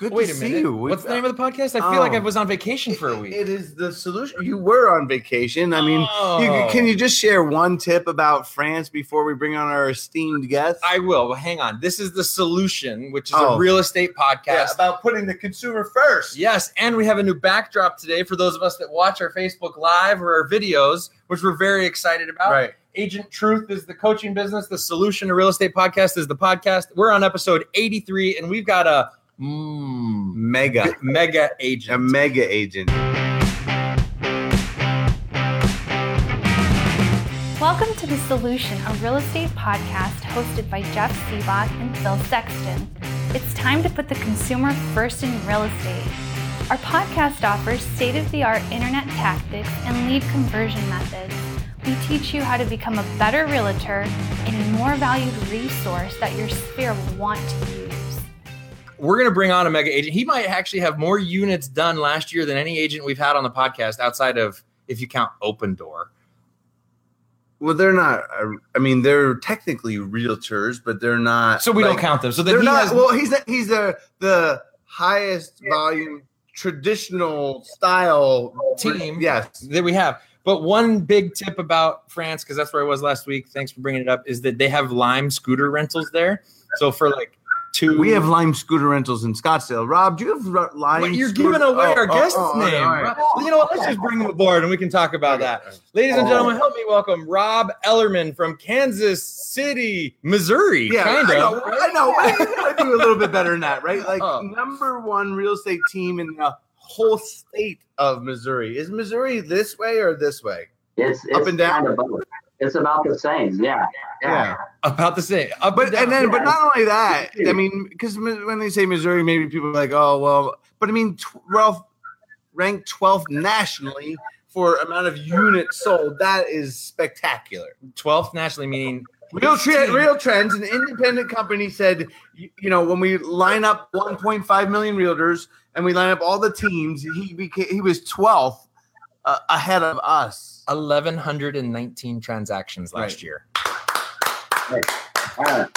good Wait to a see minute. you. What's the name of the podcast? I feel like. I was on vacation for a um, week. It is the solution. You were on vacation. I mean, you, Oh. can you just share one tip about France before we bring on our esteemed guest? I will. Well, hang on. This is the solution, which is Oh. a real estate podcast. yeah, about putting the consumer first. Yes, and we have a new backdrop today for those of us that watch our Facebook Live or our videos, which we're very excited about. Right. Agent Truth is the coaching business. The Solution to Real Estate podcast is the podcast. We're on episode 83, and we've got a mm, Mega. mega A mega agent. Welcome to The Solution, a real estate podcast hosted by Jeff Seabach and Phil Sexton. It's time to put the consumer first in real estate. Our podcast offers state of the art internet tactics and lead conversion methods. We teach you how to become a better realtor and a more valued resource that your sphere will want to use. We're going to bring on a mega agent. He might actually have more units done last year than any agent we've had on the podcast outside of, if you count Opendoor. Well, they're not. I mean, they're technically realtors, but they're not. So we like, don't count them. So They're he not. has well, he's the, he's the the highest volume traditional style Team. Yes. that we have. But one big tip about France, because that's where I was last week. Thanks for bringing it up. Is that they have Lime scooter rentals there. So for like two, We have Lime scooter rentals in Scottsdale. Rob, do you have r- Lime? But you're scooter- giving away Oh, our oh, guest's oh, name. all right. Rob- Well, you know what? Let's just bring him aboard and we can talk about that. Ladies and oh. gentlemen, help me welcome Rob Ellerman from Kansas City, Missouri. Yeah, kind I of. know. I know. I do a little bit better than that, right? Like Oh. number one real estate team in the whole state of Missouri. Is Missouri this way or this way? It's, it's Up and down? Kind of both. It's about the same. Yeah. Yeah. About the same. Up But and then, but not only that. I mean, because when they say Missouri, maybe people are like, oh well. But I mean, twelve ranked twelfth nationally for amount of units sold. That is spectacular. 12th nationally, meaning Real tre- real trends. An independent company said, you, you know, when we line up 1.5 million realtors and we line up all the teams, he became he was 12th uh, ahead of us. 1,119 transactions last Right. year. All right.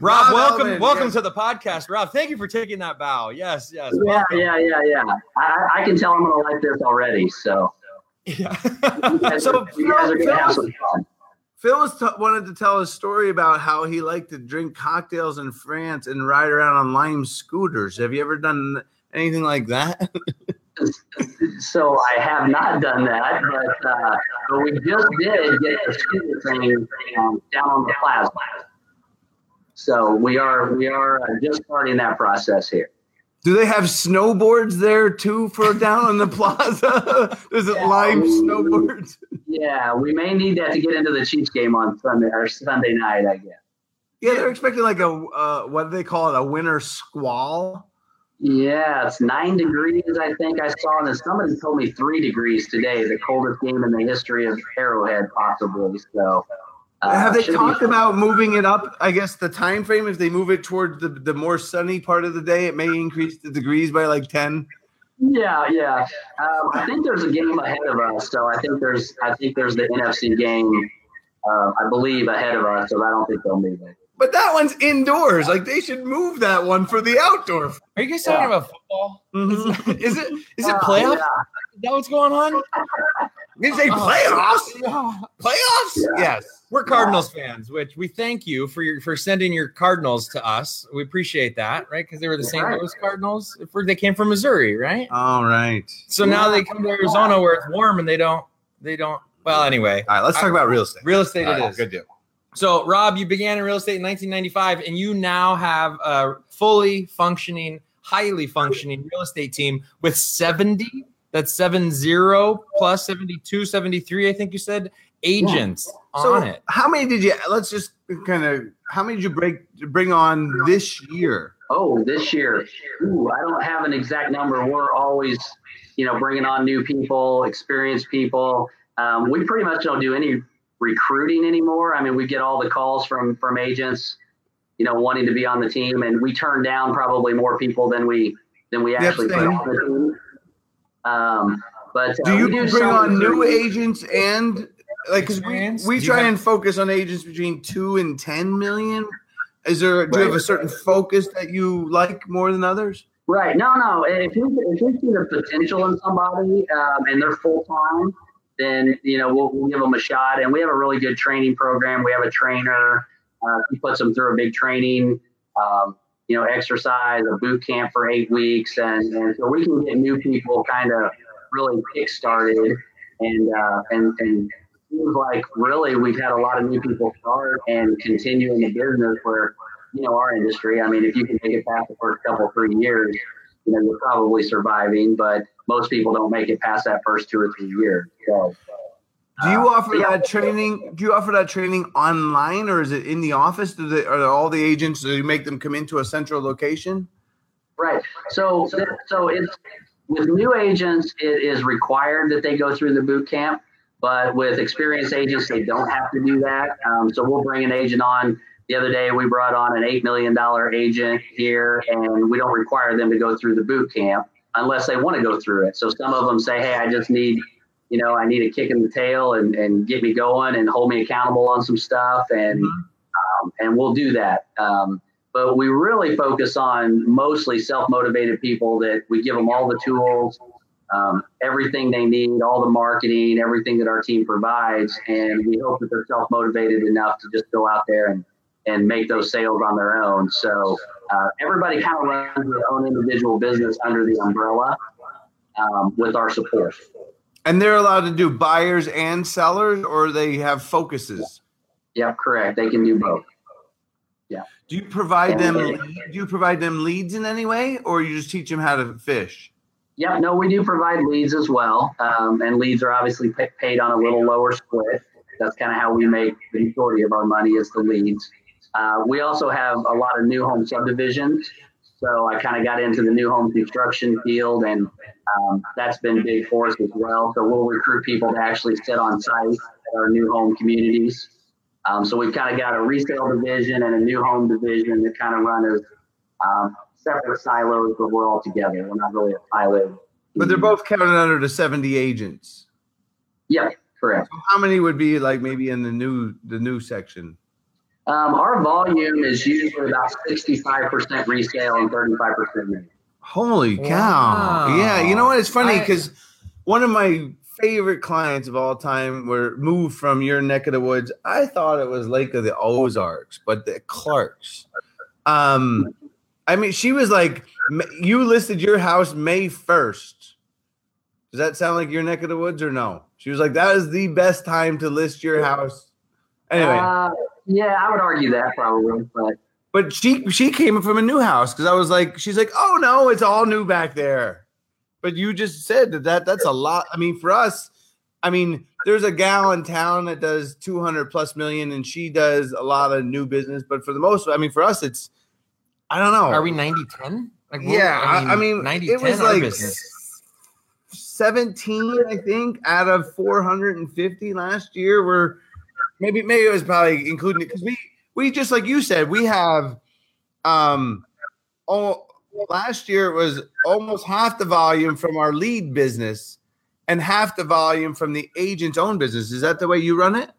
Rob, Rob welcome, Ellerman, welcome yes. to the podcast. Rob, thank you for taking that bow. Yes, yes. Yeah, welcome. yeah, yeah, yeah. I, I can tell I'm going to like this already. So, Yeah. So, you guys are going to have some fun. Phil was t- wanted to tell a story about how he liked to drink cocktails in France and ride around on lime scooters. Have you ever done anything like that? So, I have not done that, but, uh, but we just did get the scooter thing um, down on the plaza. So we are we are uh, just starting that process here. Do they have snowboards there too for down on the plaza? Is it Yeah. lime snowboards? Yeah, we may need that to get into the Chiefs game on Sunday or Sunday night, I guess. Yeah, they're expecting like a uh, what do they call it? A winter squall. Yeah, it's nine degrees, I think I saw, and then somebody told me three degrees today, the coldest game in the history of Arrowhead, possibly. So, uh, Have they should be talked about moving it up? I guess the time frame. If they move it towards the, the more sunny part of the day, it may increase the degrees by like ten. Yeah, yeah. Um, I think there's a game ahead of us, so I think there's I think there's the NFC game, uh, I believe, ahead of us. So I don't think they'll move it. But that one's indoors. Like they should move that one for the outdoor. Are you guys talking Yeah. about football? Mhm. Is it is it Uh, playoff? yeah. Is that what's going on? Did you say playoffs? Yeah. Playoffs? Yeah. Yes. We're Cardinals fans, which we thank you for your for sending your Cardinals to us. We appreciate that, right? Because they were the St. Right. Louis Cardinals. If They came from Missouri, right? All right. So now they come to Arizona where it's warm and they don't they don't. Well, anyway, All right. Let's talk about real estate. real estate All it right, is. Good deal. So, Rob, you began in real estate in 1995, and you now have a fully functioning, highly functioning real estate team with 70. That's 70 plus 72, 73, I think you said, agents So on it. how many did you? Let's just kind of. How many did you break bring on this year? Oh, this year, ooh, I don't have an exact number. We're always, you know, bringing on new people, experienced people. Um, we pretty much don't do any recruiting anymore. I mean, we get all the calls from from agents, you know, wanting to be on the team, and we turn down probably more people than we than we actually put on the team. Um, but do uh, Do you we bring some on new agents and like 'cause we, we Do try have- and focus on agents between two and ten million? Is there do you have a certain focus that you like more than others? Right. No, no. If you if you see the potential in somebody um, and they're full time, then you know we'll, we'll, give them a shot. And we have a really good training program. We have a trainer. Uh, he puts them through a big training, um, you know, exercise, a boot camp for eight weeks, and, and so we can get new people kind of really kick started. And uh, and and seems like really we've had a lot of new people start and continue in the business where you know our industry. I mean, if you can make it past the first couple three years, you know you're probably surviving. But most people don't make it past that first two or three years. So. Do you uh, offer that training? Do you offer that training online, or is it in the office? Do they, are all the agents? Do you make them come into a central location? Right. So, so it's with new agents. It is required that they go through the boot camp, but with experienced agents, they don't have to do that. Um, so we'll bring an agent on the other day, we brought on an $8 million agent here, and we don't require them to go through the boot camp unless they want to go through it. So some of them say, hey, I just need, you know, I need a kick in the tail and, and get me going and hold me accountable on some stuff. And, mm-hmm. um, and we'll do that. Um, but we really focus on mostly self-motivated people that we give them all the tools, um, everything they need, all the marketing, everything that our team provides. And we hope that they're self-motivated enough to just go out there and and make those sales on their own. So uh, everybody kind of runs their own individual business under the umbrella um, with our support. And they're allowed to do buyers and sellers, or they have focuses. Yeah, correct. They can do both. Yeah. Do you provide them? Do you provide them leads in any way, or you just teach them how to fish? Yeah, no, we do provide leads as well, um, and leads are obviously paid on a little lower split. That's kind of how we make the majority of our money is the leads. Uh, we also have a lot of new home subdivisions. So I kind of got into the new home construction field, and um, that's been big for us as well. So we'll recruit people to actually sit on site at our new home communities. Um, so we've kind of got a resale division and a new home division that kind of run as um, separate silos, but we're all together. We're not really a silo. But they're both counted under the 70 agents. Yeah, correct. So how many would be like maybe in the new the new section? Um, our volume is usually about 65% resale and 35% new. Holy cow. Wow. Yeah. You know what? It's funny because one of my favorite clients of all time were moved from your neck of the woods. I thought it was Lake of the Ozarks, but the Clarks. Um, I mean, she was like, you listed your house May 1st. Does that sound like your neck of the woods or no? She was like, that is the best time to list your house. Anyway. Uh, yeah, I would argue that probably, but but she she came from a new house because I was like, she's like, oh no, it's all new back there. But you just said that, that that's a lot. I mean, for us, I mean, there's a gal in town that does 200 plus million, and she does a lot of new business. But for the most, I mean, for us, it's I don't know. Are we 90 10? Like, yeah, I mean, I mean 90 it was like business. 17, I think, out of 450 last year. We're maybe maybe it was probably including because we we just like you said we have um oh last year it was almost half the volume from our lead business and half the volume from the agent's own business. Is that the way you run it?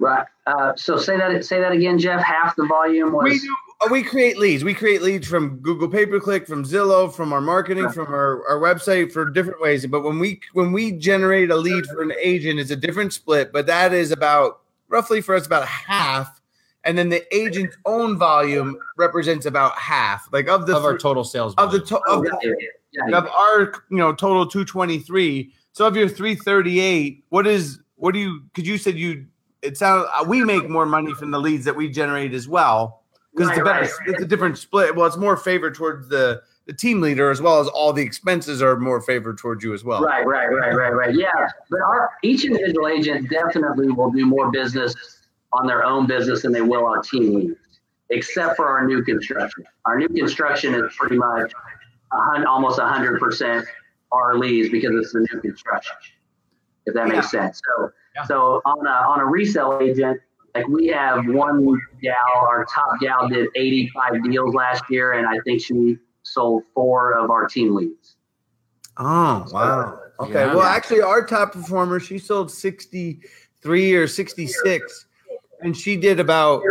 Right. Uh, so say that say that again, Jeff. Half the volume was. We, do, uh, we create leads. We create leads from Google pay per click, from Zillow, from our marketing, right. from our, our website for different ways. But when we when we generate a lead for an agent, it's a different split. But that is about roughly for us about half, and then the agent's own volume represents about half, like of the of our total sales of the, to, of, the, of our you know total two twenty three. So of your three thirty eight, what is what do you? Because you said you it sounds uh, we make more money from the leads that we generate as well because right, right. it's a different split. Well, it's more favored towards the the team leader as well as all the expenses are more favored towards you as well. Right, right, right, right, right. Yeah, but our each individual agent definitely will do more business on their own business than they will on team leads, except for our new construction. Our new construction is pretty much a almost hundred percent our leads because it's the new construction. If that makes yeah. sense. So, yeah. so on a on a resale agent, like we have one gal, our top gal did 85 deals last year, and I think she sold four of our team leads. Oh, wow. Okay. Yeah. Well, actually, our top performer, she sold 63 or 66, and she did about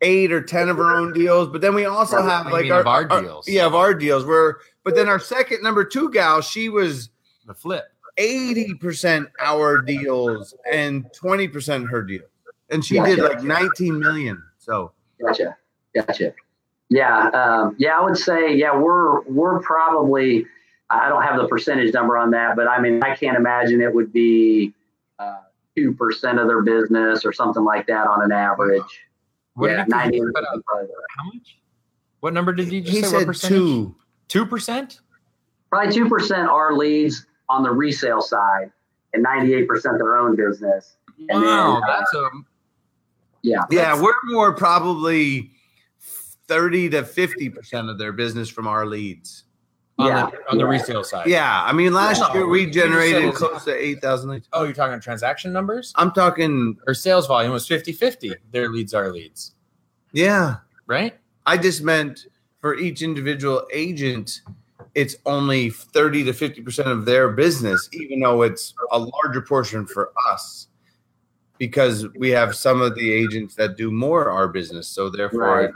eight or 10 of her own deals. But then we also have like our, our, deals. yeah, of our deals where, But then our second number two gal, she was The flip. 80% our deals and 20% her deals. And she did like 19 million. So Gotcha. Gotcha. Yeah. Um, yeah, I would say, yeah, we're we're probably I don't have the percentage number on that, but I mean I can't imagine it would be uh, two percent of their business or something like that on an average. What yeah, 90 but, uh, how much? What number did you just he say? What said percentage? two. Two percent? probably two percent are leads on the resale side and ninety eight percent their own business. And then, Wow, uh, that's a Yeah. Yeah, we're more probably 30 to 50% of their business from our leads. on, Yeah. the, on the Yeah. resale side. Yeah. I mean, last No, year we generated close to 8,000 leads. Oh, you're talking transaction numbers? I'm talking, Or sales volume was 50-50. Their leads are leads, yeah. right? I just meant for each individual agent, it's only 30 to 50% of their business, even though it's a larger portion for us because we have some of the agents that do more our business. So therefore, Right.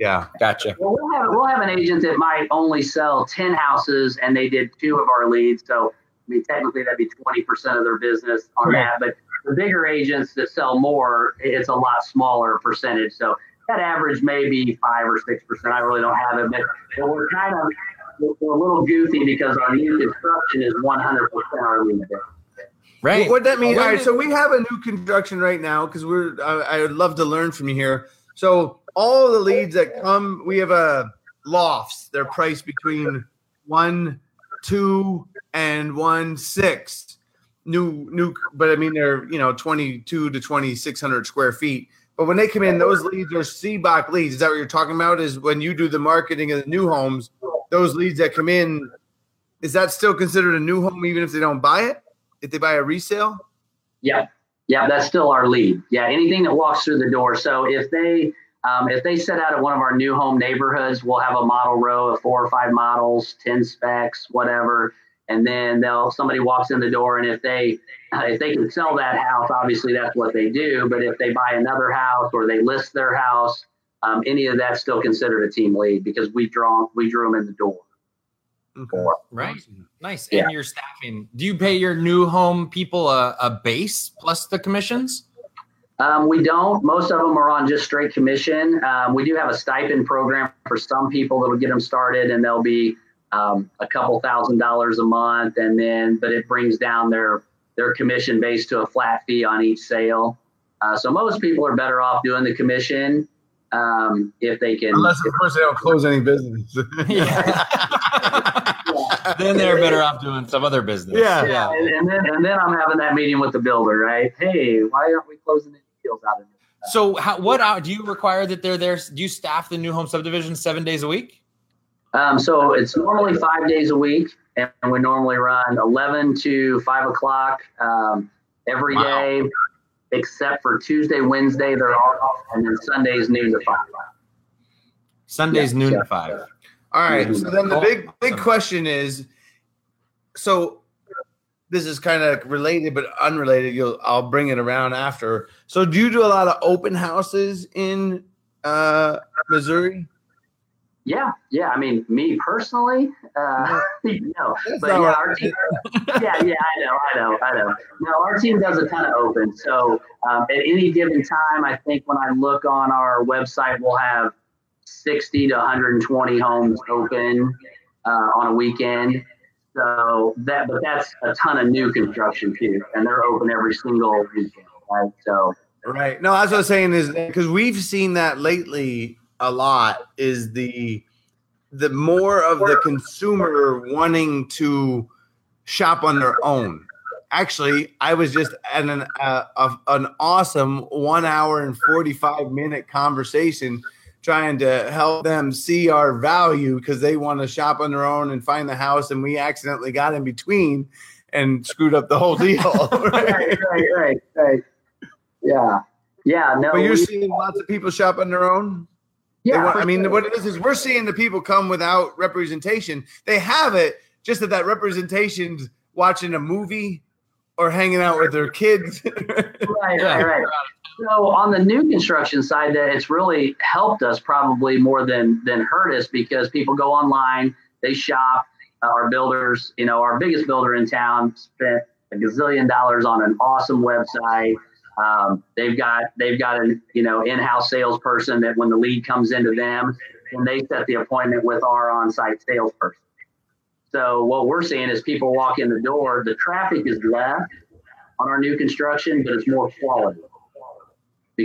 Yeah. Gotcha. Well, we'll have we'll have an agent that might only sell ten houses, and they did two of our leads. So, I mean, technically, that'd be twenty percent of their business on Right. that. But the bigger agents that sell more, it's a lot smaller percentage. So that average may be five or six percent. I really don't have it, but, but we're kind of we're a little goofy because our new construction is one hundred percent our lead. Right. What that means? When All right, so we have a new construction right now because we're. I, I would love to learn from you here. So all the leads that come, we have a lofts. They're priced between one, two, and one six. New, new, but I mean they're you know twenty two to twenty six hundred square feet. But when they come in, those leads are CBOC leads. Is that what you're talking about? Is when you do the marketing of the new homes, those leads that come in, is that still considered a new home even if they don't buy it? If they buy a resale? Yeah, yeah, that's still our lead. Yeah, anything that walks through the door. So if they um, if they set out at one of our new home neighborhoods, we'll have a model row of four or five models, ten specs, whatever, and then they'll somebody walks in the door, and if they uh, if they can sell that house, obviously that's what they do. But if they buy another house or they list their house, um, any of that's still considered a team lead because we draw we drew them in the door. Okay. Right. Nice. Yeah. And your staffing. Do you pay your new home people a, a base plus the commissions? Um, we don't. Most of them are on just straight commission. Um, we do have a stipend program for some people that'll get them started, and they'll be um, a couple thousand dollars a month, and then but it brings down their their commission base to a flat fee on each sale. Uh, so most people are better off doing the commission um, if they can. Unless, of course, they don't close any business. then they're better off doing some other business. Yeah. yeah, and, and then and then I'm having that meeting with the builder, right? Hey, why aren't we closing any deals out of this? So, how, what out do you require that they're there? Do you staff the new home subdivision seven days a week? Um, so it's normally five days a week, and we normally run 11 to 5 o'clock um, every Wow. day, except for Tuesday, Wednesday, they're off, and then Sundays, noon to 5. Sundays Yeah, noon yeah. to five. All right. So then the big big question is, so this is kind of related but unrelated. You'll I'll bring it around after. So do you do a lot of open houses in uh, Missouri? Yeah, yeah. I mean, me personally, uh, but yeah, our team, yeah, yeah. I know, I know, I know. No, our team does a ton of open. So um, at any given time, I think when I look on our website, we'll have 60 to 120 homes open uh, on a weekend. So that, but that's a ton of new construction too, and they're open every single weekend, right? So Right. No, that's what I'm saying is because we've seen that lately a lot is the the more of the consumer wanting to shop on their own. Actually, I was just at an uh, an awesome one hour and forty five minute conversation trying to help them see our value because they want to shop on their own and find the house, and we accidentally got in between and screwed up the whole deal. right, right, right, right. Yeah, yeah. No, But you're we- seeing lots of people shop on their own. Yeah. want- I mean, sure. what it is is we're seeing the people come without representation. They have it, just that that representation's watching a movie or hanging out with their kids. right, right, right. So on the new construction side, that it's really helped us probably more than than hurt us because people go online, they shop. Uh, our builders, you know, our biggest builder in town spent a gazillion dollars on an awesome website. Um, they've got they've got a you know in-house salesperson that when the lead comes into them, and they set the appointment with our on-site salesperson. So what we're seeing is people walk in the door. The traffic is less on our new construction, but it's more quality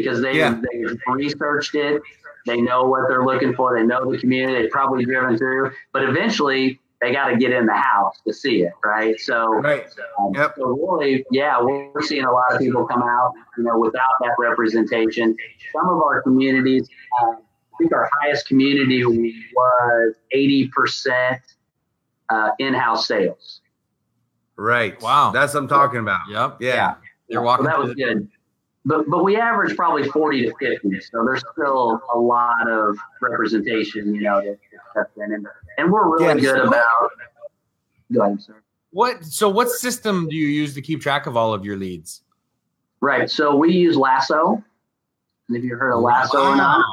because they Yeah. they've researched it. They know what they're looking for. They know the community. They've probably driven through, but eventually they got to get in the house to see it, right? So, Right. um, Yep. so really, yeah, we're we're seeing a lot of people come out, you know, without that representation. Some of our communities, uh, I think our highest community was 80% uh, in-house sales. Right. Wow. That's what I'm talking about. Yep. Yeah. They're So walking. that was the- good. But but we average probably 40 to 50, so there's still a lot of representation, you know, that that's in, and, and we're really Yeah. good about. Go ahead, sir. What? So, what system do you use to keep track of all of your leads? Right. So we use Lasso. Have you heard of Lasso or not?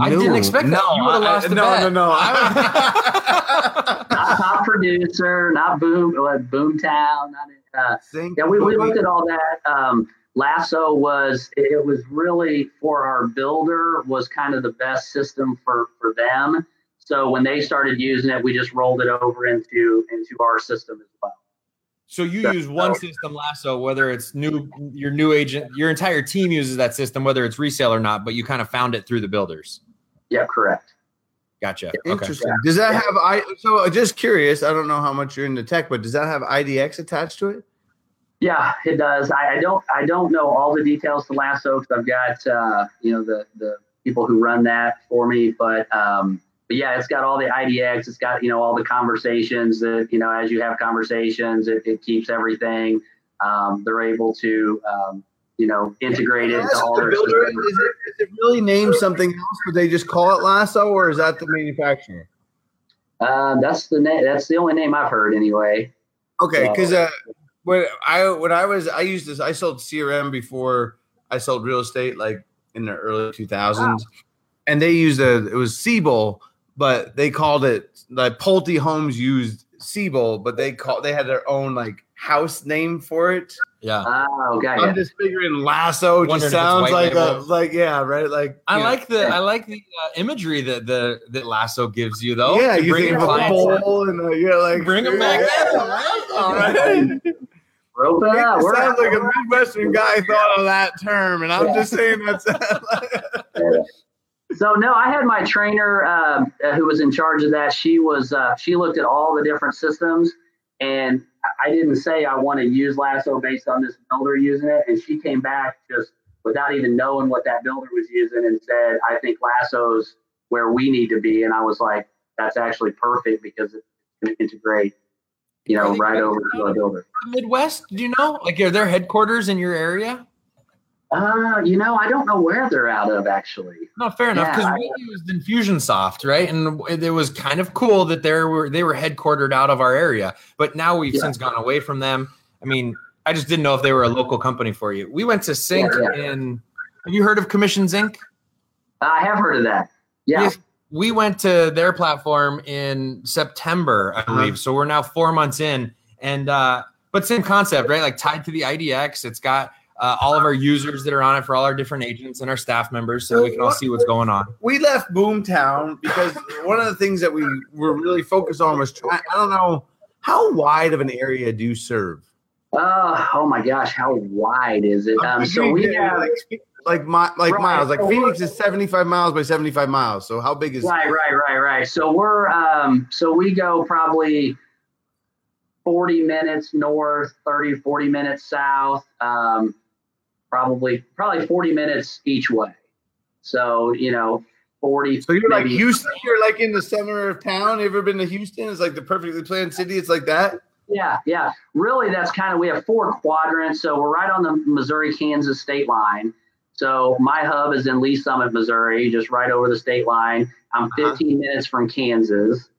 I didn't expect that. You would've I- lost the no, bet. no, no, no. Not top producer, not Boom, uh, Boomtown. Not, uh, yeah, we, we looked at all that. Um, Lasso was it was really for our builder was kind of the best system for for them. So when they started using it, we just rolled it over into into our system as well. So you use one system, Lasso, whether it's new, your new agent, your entire team uses that system, whether it's resale or not. But you kind of found it through the builders. Yeah, correct. Gotcha. Okay. Interesting. Does that have I? So uh, just curious. I don't know how much you're into tech, but does that have IDX attached to it? Yeah, it does. I, I don't I don't know all the details to Lasso because I've got uh, you know the the people who run that for me, but um, but yeah, it's got all the IDX. It's got you know all the conversations that you know as you have conversations, it, it keeps everything. Um, they're able to um, you know integrate it into all the their builder, is, it, is it really named something else, but they just call it Lasso, or is that the manufacturer? Uh, that's the name. That's the only name I've heard anyway. Okay, because uh, when I when I was I used this I sold CRM before I sold real estate like in the early two thousands, and they used a it was Siebel, but they called it like Pulte Homes used Siebel, but they call they had their own like house name for it. Yeah. Oh, got I'm ya. just figuring Lasso just it's sounds white like a like yeah right like I you know. like the I like the uh, imagery that the that Lasso gives you though. yeah to you bring think your a clients. bowl and uh, yeah like Bring 'em back yeah, in, right? right? All right. Rope it up. It sounds like a Midwestern guy thought of that term, and I'm just saying that's. So no, I had my trainer uh, who was in charge of that. She was uh, she looked at all the different systems, and I didn't say I want to use Lasso based on this builder using it, and she came back just without even knowing what that builder was using and said, "I think Lasso's where we need to be," and I was like, "That's actually perfect because it's going to integrate, you know, right over to our. Midwest, do you know? Like are their headquarters in your area? Uh, you know, I don't know where they're out of actually. No, fair enough. Because I- we used Infusionsoft, right? And it was kind of cool that they were they were headquartered out of our area. But now we've Yeah. since gone away from them. I mean, I just didn't know if they were a local company for you. We went to CINC Yeah, yeah. in. Have you heard of Commissions Inc? I have heard of that. Yeah. We went to their platform in September, I Uh-huh. believe. So we're now four months in, and uh, but same concept, right? Like tied to the IDX. It's got uh, all of our users that are on it for all our different agents and our staff members, so we can all see what's going on. we left Boomtown because one of the things that we were really focused on was trying. I don't know how wide of an area do you serve. Uh, oh my gosh, how wide is it? Um, so we Yeah, have like mi- like Right. miles. Like So Phoenix is seventy five miles by seventy five miles. So how big is? right, right, right, right. So we're um, so we go probably 40 minutes north, 30, 40 minutes south, um, probably probably 40 minutes each way. So you know, 40. So you're like Houston. You're like in the center of town. You Ever been to Houston? It's like the perfectly planned city. It's like that. Yeah, yeah. Really, that's kind of we have four quadrants. So we're right on the Missouri Kansas state line. So my hub is in Lee's Summit, Missouri, just right over the state line. I'm Uh-huh. 15 minutes from Kansas,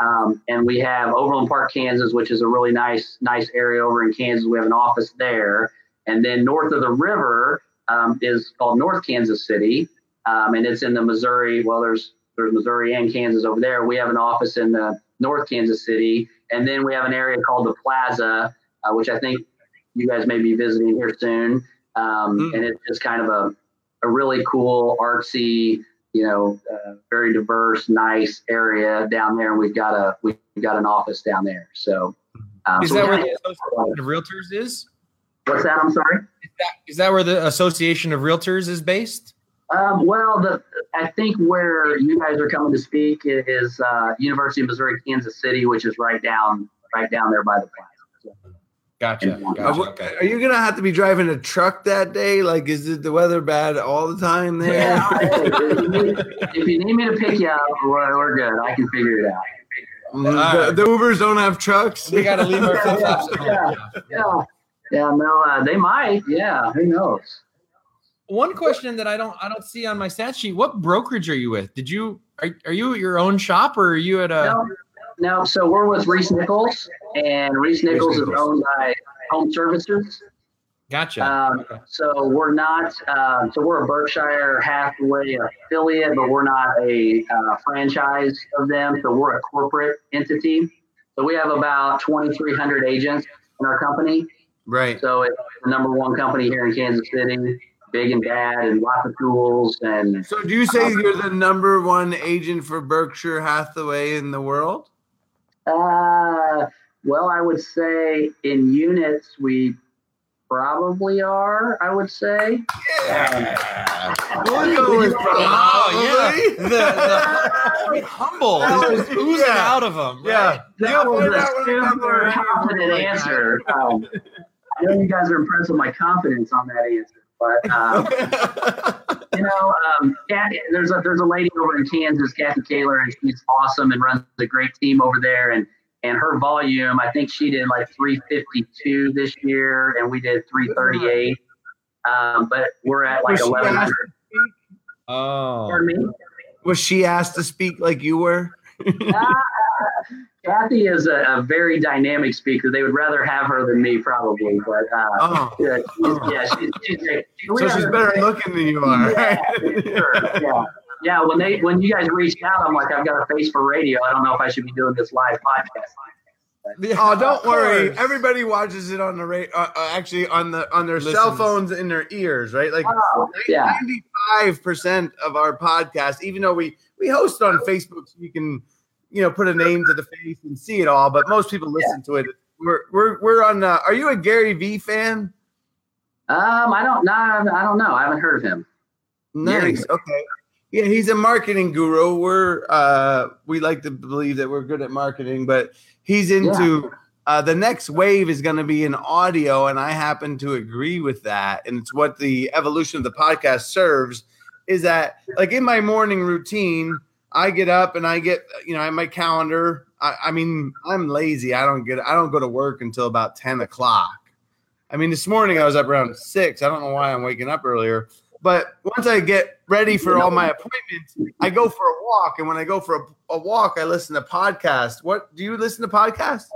um, and we have Overland Park, Kansas, which is a really nice, nice area over in Kansas. We have an office there, and then north of the river um, is called North Kansas City, um, and it's in the Missouri. Well, there's there's Missouri and Kansas over there. We have an office in the North Kansas City, and then we have an area called the Plaza, uh, which I think you guys may be visiting here soon. Um, mm. And it's just kind of a, a really cool, artsy, you know, uh, very diverse, nice area down there. And we've got a we've got an office down there. So, um, is so that where the Association of Realtors is? What's that? I'm sorry. Is that, is that where the Association of Realtors is based? Um, well, the I think where you guys are coming to speak is uh, University of Missouri Kansas City, which is right down right down there by the plaza. Gotcha. gotcha. Okay. Are you gonna have to be driving a truck that day? Like, is it the weather bad all the time there? Yeah, if, you need, if, you need, me to pick you up, we're, we're good. I can figure it out. Mm, the, the, Ubers don't have trucks. We got to leave our flip flops. Yeah, yeah, yeah, yeah. No, uh, they might. Yeah, who knows? one question that I don't I don't see on my stat sheet. What brokerage are you with? Did you are, are you at your own shop or are you at a no, no so we're with ReeceNichols and ReeceNichols, Reese Nichols. is owned by Home Services. Gotcha. Um, okay. So we're not. Uh, so we're a Berkshire Hathaway affiliate, but we're not a uh, franchise of them. So we're a corporate entity. So we have about 2,300 agents in our company. Right. So it's the number one company here in Kansas City big and bad and lots of tools and so do you say um, you're the number one agent for berkshire hathaway in the world uh well i would say in units we probably are i would say yeah. Um, oh, yeah. The, the, humble just oozing yeah. out of them right? yeah that was a super confident answer um, i know you guys are impressed with my confidence on that answer but um, you know, um, Kathy, there's a there's a lady over in Kansas, Kathy Kaler, and she's awesome and runs a great team over there. And and her volume, I think she did like 352 this year, and we did 338. Um, but we're at like 1100. Oh. Was she asked to speak like you were? uh, Kathy is a, a, very dynamic speaker. They would rather have her than me, probably. But uh, oh. yeah, she's, oh. yeah, she's, she's, so she's better looking than you are. Yeah, sure. yeah, yeah. When they when you guys reached out, I'm like, I've got a face for radio. I don't know if I should be doing this live podcast. oh, don't worry. Everybody watches it on the rate. Uh, uh, actually, on the on their Listens. cell phones in their ears, right? Like oh, yeah. ninety-five percent of our podcast, even though we we host on Facebook, so you can you know, put a name to the face and see it all, but most people listen yeah. to it. We're we're we're on. Uh, are you a Gary Vee fan? Um, I don't know. I don't know. I haven't heard of him. Nice. Okay. Yeah, he's a marketing guru. We're uh, we like to believe that we're good at marketing, but he's into. Yeah. Uh, the next wave is going to be in audio, and I happen to agree with that. And it's what the evolution of the podcast serves. Is that like in my morning routine? I get up and I get, you know, I have my calendar. I, I, mean, I'm lazy. I don't get, I don't go to work until about 10 o'clock. I mean, this morning I was up around six. I don't know why I'm waking up earlier, but once I get ready for all my appointments, I go for a walk. And when I go for a, a walk, I listen to podcasts. What do you listen to podcasts?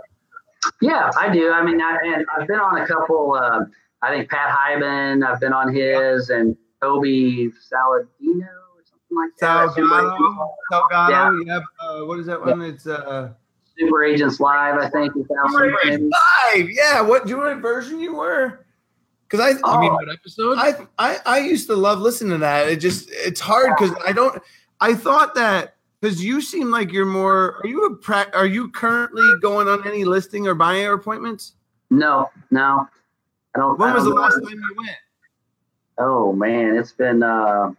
Yeah, I do. I mean, I, and I've been on a couple, uh, I think Pat Hiban, I've been on his and Toby Saladino like Salgado, Salgado, yeah. Uh, what is that one? Yeah. It's uh, Super Agents Live, I think. Super Agents Live, yeah. What do you know what version you were? Because I, oh, mean, what episode? I, I, I used to love listening to that. It just, it's hard because I don't. I thought that because you seem like you're more. Are you a pra- Are you currently going on any listing or buying appointments? No, no. I don't. When I was don't the last time you went? Oh man, it's been. uh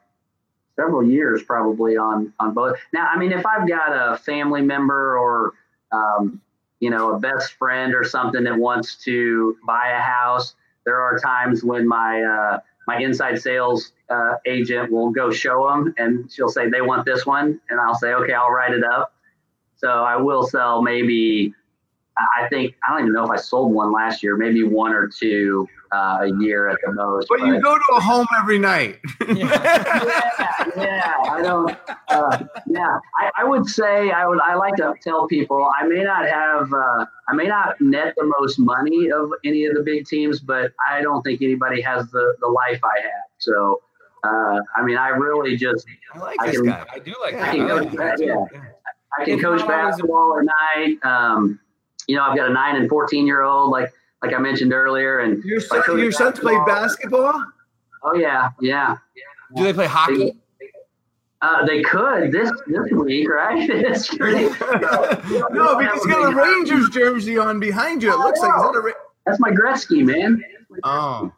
several years probably on on both. Now, I mean, if I've got a family member or um, you know a best friend or something that wants to buy a house, there are times when my uh, my inside sales uh, agent will go show them, and she'll say they want this one, and I'll say okay, I'll write it up. So I will sell maybe I think I don't even know if I sold one last year, maybe one or two uh, a year at the most. But, but, you go to a home every night. yeah, yeah, I don't. Uh, yeah, I, I, would say I would. I like to tell people I may not have, uh, I may not net the most money of any of the big teams, but I don't think anybody has the the life I have. So. Uh, I mean, I really just. I like I this can, guy. I do like. I, can go, yeah. I can coach not always a- basketball at night. Um, you know, I've got a nine and fourteen year old, like like I mentioned earlier, and Your, son, coach your sons play basketball? Oh yeah, yeah. Do they play hockey? Uh, they could this this week, right? It's pretty- no, because you got a Rangers jersey on behind you. It looks like is that a Ra- That's my Gretzky, man. Oh.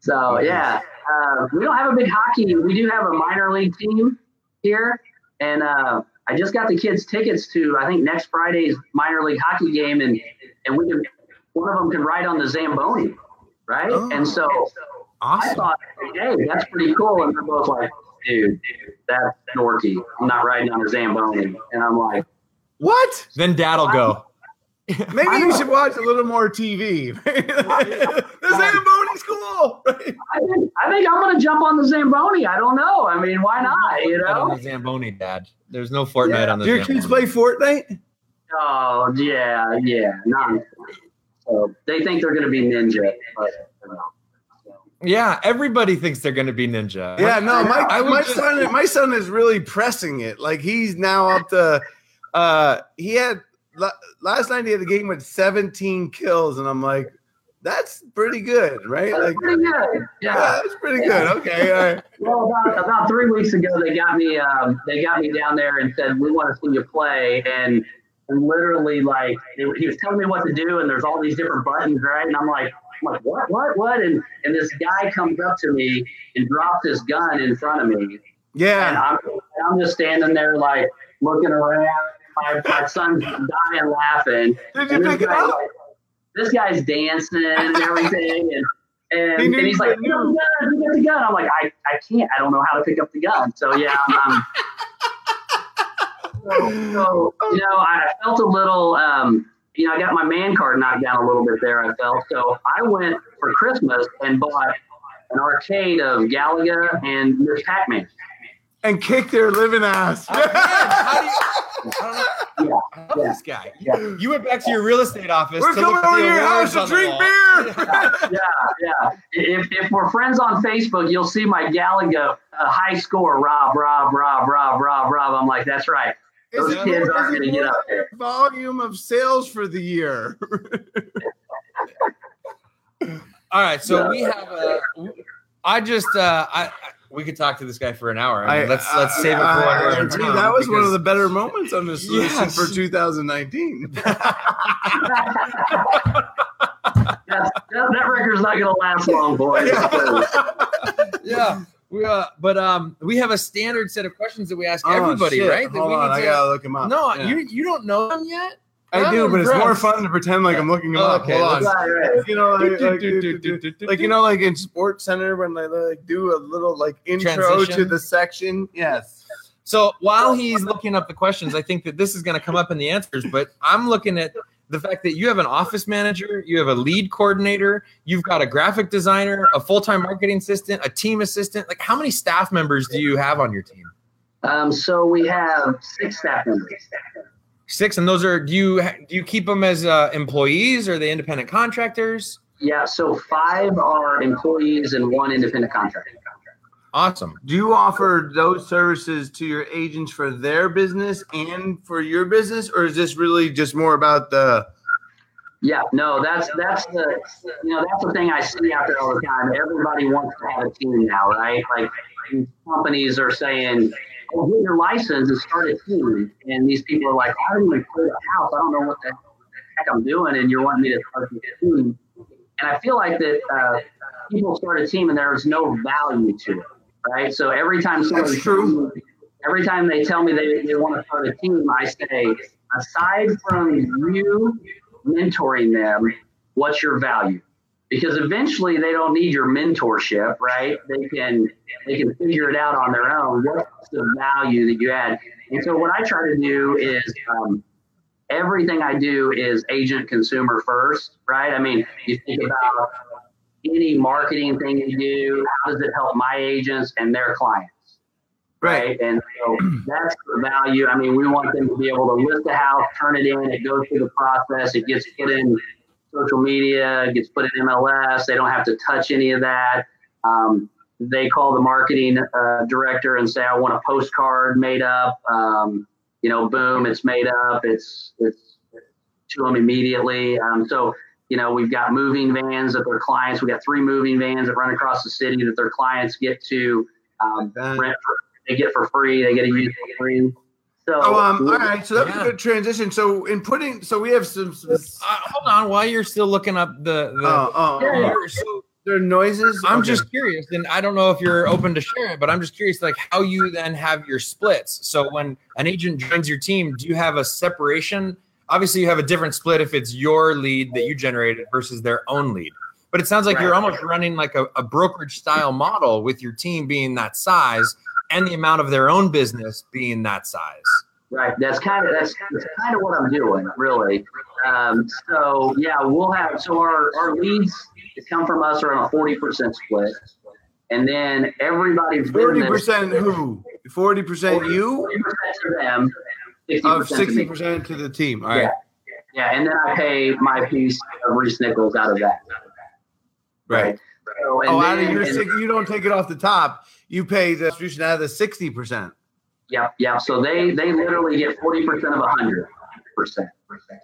So yeah, uh, we don't have a big hockey. We do have a minor league team here, and uh, I just got the kids tickets to I think next Friday's minor league hockey game, and and we can one of them can ride on the Zamboni, right? Oh. And so I Awesome. thought, hey, that's pretty cool, and they're both like, dude, that's dorky. I'm not riding on a Zamboni, and I'm like. What? Then dad'll go. Maybe you should watch a little more TV. the Zamboni's cool. Right? I think, I think I'm going to jump on the Zamboni. I don't know. I mean, why not? You Not on know? the Zamboni, Dad. There's no Fortnite on the Do your Zamboni. kids play Fortnite? Oh, yeah, yeah. Nonsense. So they think they're going to be ninja. But, you know. Yeah, everybody thinks they're going to be ninja. Yeah, no, my I would my just- son my son is really pressing it. Like he's now up to uh he had la- last night he had a game with 17 kills and I'm like that's pretty good, right? That's Like pretty good. yeah, Yeah. that's pretty good. Okay, all right. Well, about, about three weeks ago, they got me. Um, they got me down there and said, "We want to see you play." And, and literally, like, they, he was telling me what to do, and there's all these different buttons, right? And I'm like, I'm like, what, what, what? And and this guy comes up to me and drops his gun in front of me, and Yeah. I'm I'm just standing there like looking around. My my son's dying laughing. Did you pick it guy's up? this guy's dancing and everything, and and, and he's like. "Pick up the gun, pick up the gun." I'm like, I, I can't. I don't know how to pick up the gun. So yeah, I'm, I'm so, so you know, I felt a little. Um, you know, I got my man card knocked down a little bit there. I felt so. I went for Christmas and bought an arcade of Galaga and Miss Pac-Man. And kick their living ass. Oh, man, you, I know. Yeah, I love yeah. this guy. Yeah. You went back to your real estate office. We're to coming look at over to your house to drink beer. yeah, yeah. If, if we're friends on Facebook, you'll see my Galaga uh, high score, Rob, Rob, Rob, Rob, Rob, Rob. I'm like, that's right. Those Is kids is aren't going to get up there. Volume of sales for the year. All right, so Yeah. we have a. I just uh, I, I we could talk to this guy for an hour. I mean, let's let's save it for I- one I time That was one of the better moments on this solution Yes. for 2019. That's, that, that record's not going to last long, boys. yeah. We, uh, but um, we have a standard set of questions that we ask Oh, everybody, shit. right? That Hold we on, need I gotta look him up. no, Yeah. you you don't know them yet. I do, but it's more fun to pretend like I'm looking him up. Okay, Hold on. Right, right. You know, like, like, like you know, like in Sports Center when they like do a little like intro to the section. Yes. So while he's looking up the questions, I think that this is going to come up in the answers. But I'm looking at the fact that you have an office manager, you have a lead coordinator, you've got a graphic designer, a full time marketing assistant, a team assistant. Like, how many staff members do you have on your team? Um, so we have six staff members. Six, and those are do you do you keep them as uh, employees or are they independent contractors? Yeah, so five are employees and one independent contractor. Awesome. Do you offer those services to your agents for their business and for your business, or is this really just more about the? Yeah, no, that's that's the you know that's the thing I see out there all the time. Everybody wants to have a team now, right? Like companies are saying, "Oh, get your license and start a team," and these people are like, "I don't even clear the house. I don't know what the heck I'm doing," and you're wanting me to start a team. And I feel like that uh, people start a team and there's no value to it, right? So every time somebody true. every time they tell me they, they want to start a team, I say, aside from you mentoring them, what's your value? Because eventually they don't need your mentorship, right? They can they can figure it out on their own. What's the value that you add? And so what I try to do is um, everything I do is agent consumer first, right? I mean, you think about any marketing thing you do, how does it help my agents and their clients? right? And so that's the value. I mean, we want them to be able to list the house, turn it in, it goes through the process, it gets put in social media, gets put in MLS. They don't have to touch any of that. Um, they call the marketing uh, director and say, I want a postcard made up. Um, you know, boom, it's made up. It's it's to them immediately. Um, so you know, we've got moving vans that their clients. We got three moving vans that run across the city that their clients get to um, rent. For, they get for free. They get to use for free. So, oh, um, all right. So that was yeah. a good transition. So in putting, so we have some. some uh, hold on, while you're still looking up the, the oh, oh, yeah. so there are noises. I'm okay. just curious, and I don't know if you're open to sharing, but I'm just curious, like how you then have your splits. So when an agent joins your team, do you have a separation? Obviously, you have a different split if it's your lead that you generated versus their own lead. But it sounds like right. you're almost running like a, a brokerage style model with your team being that size and the amount of their own business being that size. Right. That's kind of that's, that's kind of what I'm doing, really. Um, so yeah, we'll have so our our leads that come from us are on a forty percent split, and then everybody's forty percent who forty percent you, forty percent to them, of sixty percent to the team. All right. Yeah. Yeah, and then I pay my piece of ReeceNichols out of that. Right. right. So, oh, out of your you don't take it off the top. You pay the distribution out of the sixty percent. Yep, yep. So they they literally get forty percent of a hundred percent.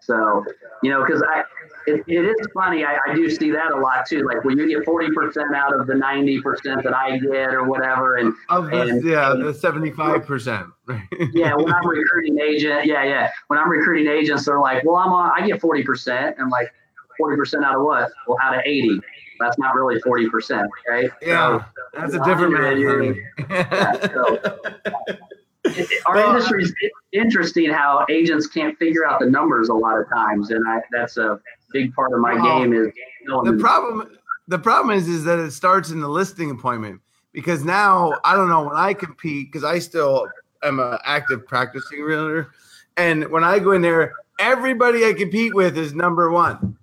So you know, because I it, it is funny. I, I do see that a lot too. Like when you get forty percent out of the ninety percent that I get or whatever, and of the, and, yeah, and, the seventy five percent. yeah, when I'm recruiting agent, yeah, yeah. When I'm recruiting agents, they're like, "Well, I'm on. I get forty percent." I'm like, forty percent out of what? Well, out of eighty that's not really 40%, right? Yeah, so, that's a different matter. yeah, so, our well, industry is interesting how agents can't figure out the numbers a lot of times, and I, that's a big part of my game. Is the problem? The problem is is that it starts in the listing appointment because now I don't know when I compete because I still am an active practicing realtor, and when I go in there, everybody I compete with is number one,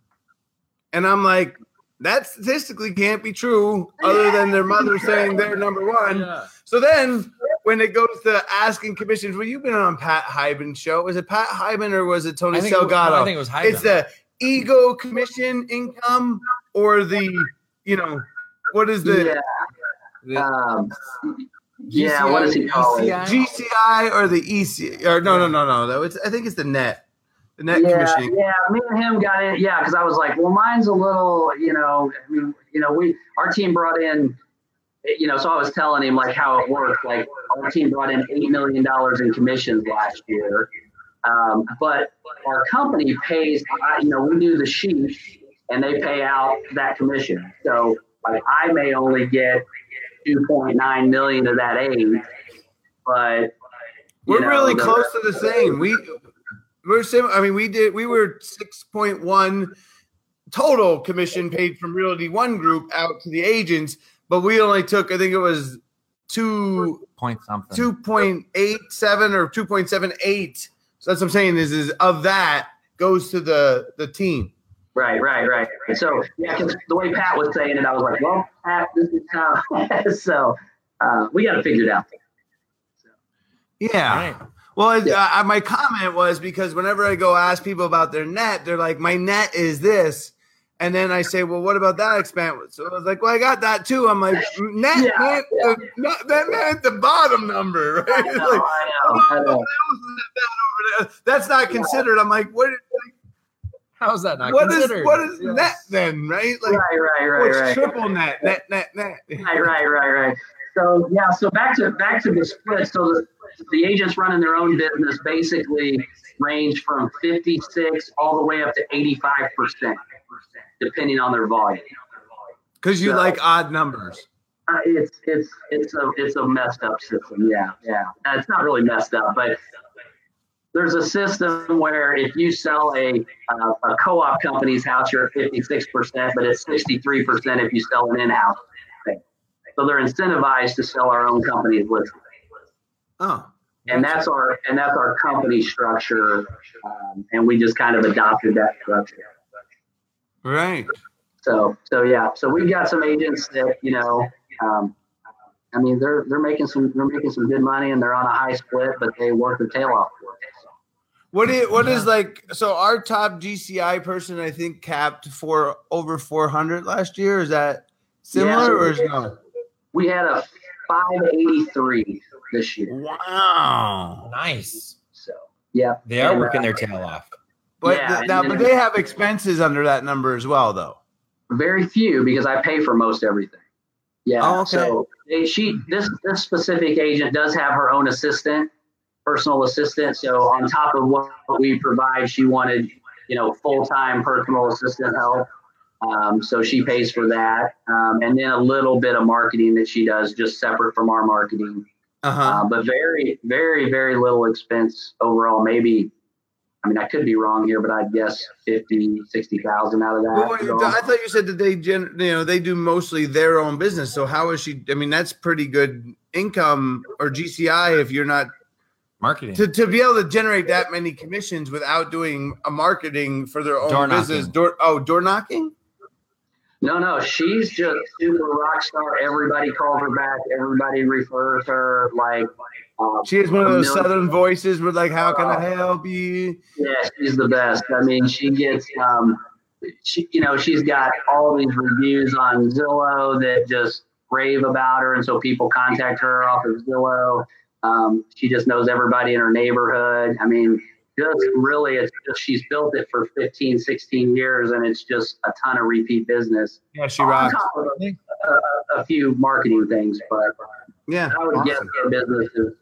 and I'm like, that statistically can't be true other than their mother saying they're number one. Yeah. So then when it goes to asking commissions, well, you've been on Pat Hiban show. Was it Pat Hiban or was it Tony I Salgado? I think it was Hiban. It's the ego commission income or the, you know, what is the yeah. Um, yeah, what is he called? GCI or the EC or no, no, no, no. Though it's I think it's the net. The yeah, commissioning. Yeah, me and him got in. Yeah, because I was like, well, mine's a little, you know, I mean, you know, we our team brought in, you know, so I was telling him like how it worked. Like our team brought in eight million dollars in commissions last year, um, but our company pays. You know, we do the sheet, and they pay out that commission. So like I may only get two point nine million of that eight, but we're know, really close to the same. We we're sim- I mean, we did. We were six point one total commission paid from Realty One Group out to the agents, but we only took. I think it was two point something, two point eight seven or two point seven eight. So that's what I'm saying is is of that goes to the the team. Right, right, right. So yeah, because the way Pat was saying it, I was like, well, Pat, this is how. so uh, we got to figure it out. So. Yeah. Right. Well, yeah. uh, my comment was because whenever I go ask people about their net, they're like, "My net is this," and then I say, "Well, what about that expense?" So I was like, "Well, I got that too." I'm like, "Net, yeah, net, yeah. Not, that net, the bottom number, right?" Know, like, I know, know. That That's not considered. I'm like, "What?" How is that not what considered? Is, what is yes. net then, right? Like, right, right, right, what's right. triple net, net, net, net. Right, right, right, right. So yeah, so back to back to the split. So the the agents running their own business basically range from 56 all the way up to 85 percent, depending on their volume. Because you so, like odd numbers. Uh, it's it's it's a it's a messed up system. Yeah, yeah. Uh, it's not really messed up, but there's a system where if you sell a uh, a co-op company's house, you're at 56 percent, but it's 63 percent if you sell an in-house. Thing. So they're incentivized to sell our own company's listing. Oh. And that's our and that's our company structure, um, and we just kind of adopted that structure. Right. So so yeah, so we've got some agents that you know, um, I mean they're they're making some they're making some good money and they're on a high split, but they work their tail off. What is what is like? So our top GCI person, I think, capped for over 400 last year. Is that similar yeah, so or is no? We had a 583 this year. Wow, nice. So Yeah, They are And, working uh, their tail off. But Yeah, th- now, but they have expenses under that number as well, though. Very few because I pay for most everything. Yeah. Oh, okay. So they, she this this specific agent does have her own assistant, personal assistant. So on top of what we provide, she wanted you know full time personal assistant help. Um, so she pays for that, um, and then a little bit of marketing that she does just separate from our marketing. Uh-huh. Uh, but very, very, very little expense overall. Maybe, I mean, I could be wrong here, but I'd guess 50, 60,000 out of that. Well, I thought you said that they gen, you know, they do mostly their own business. So how is she? I mean, that's pretty good income or GCI if you're not Marketing. to, to be able to generate that many commissions without doing a marketing for their own Door business. Door oh, door knocking. No, no, she's just super rock star. Everybody calls her back. Everybody refers her. Like, uh, She has one of those southern voices with like, "How can I help you?" Yeah, she's the best. I mean, she gets, um, she, you know, she's got all these reviews on Zillow that just rave about her, and so people contact her off of Zillow. Um, she just knows everybody in her neighborhood. I mean, just really, it's just she's built it for 15, 16 years, and it's just a ton of repeat business. Yeah, she On rocks. a, a, a few marketing things, but Yeah. I would guess awesome. their business is.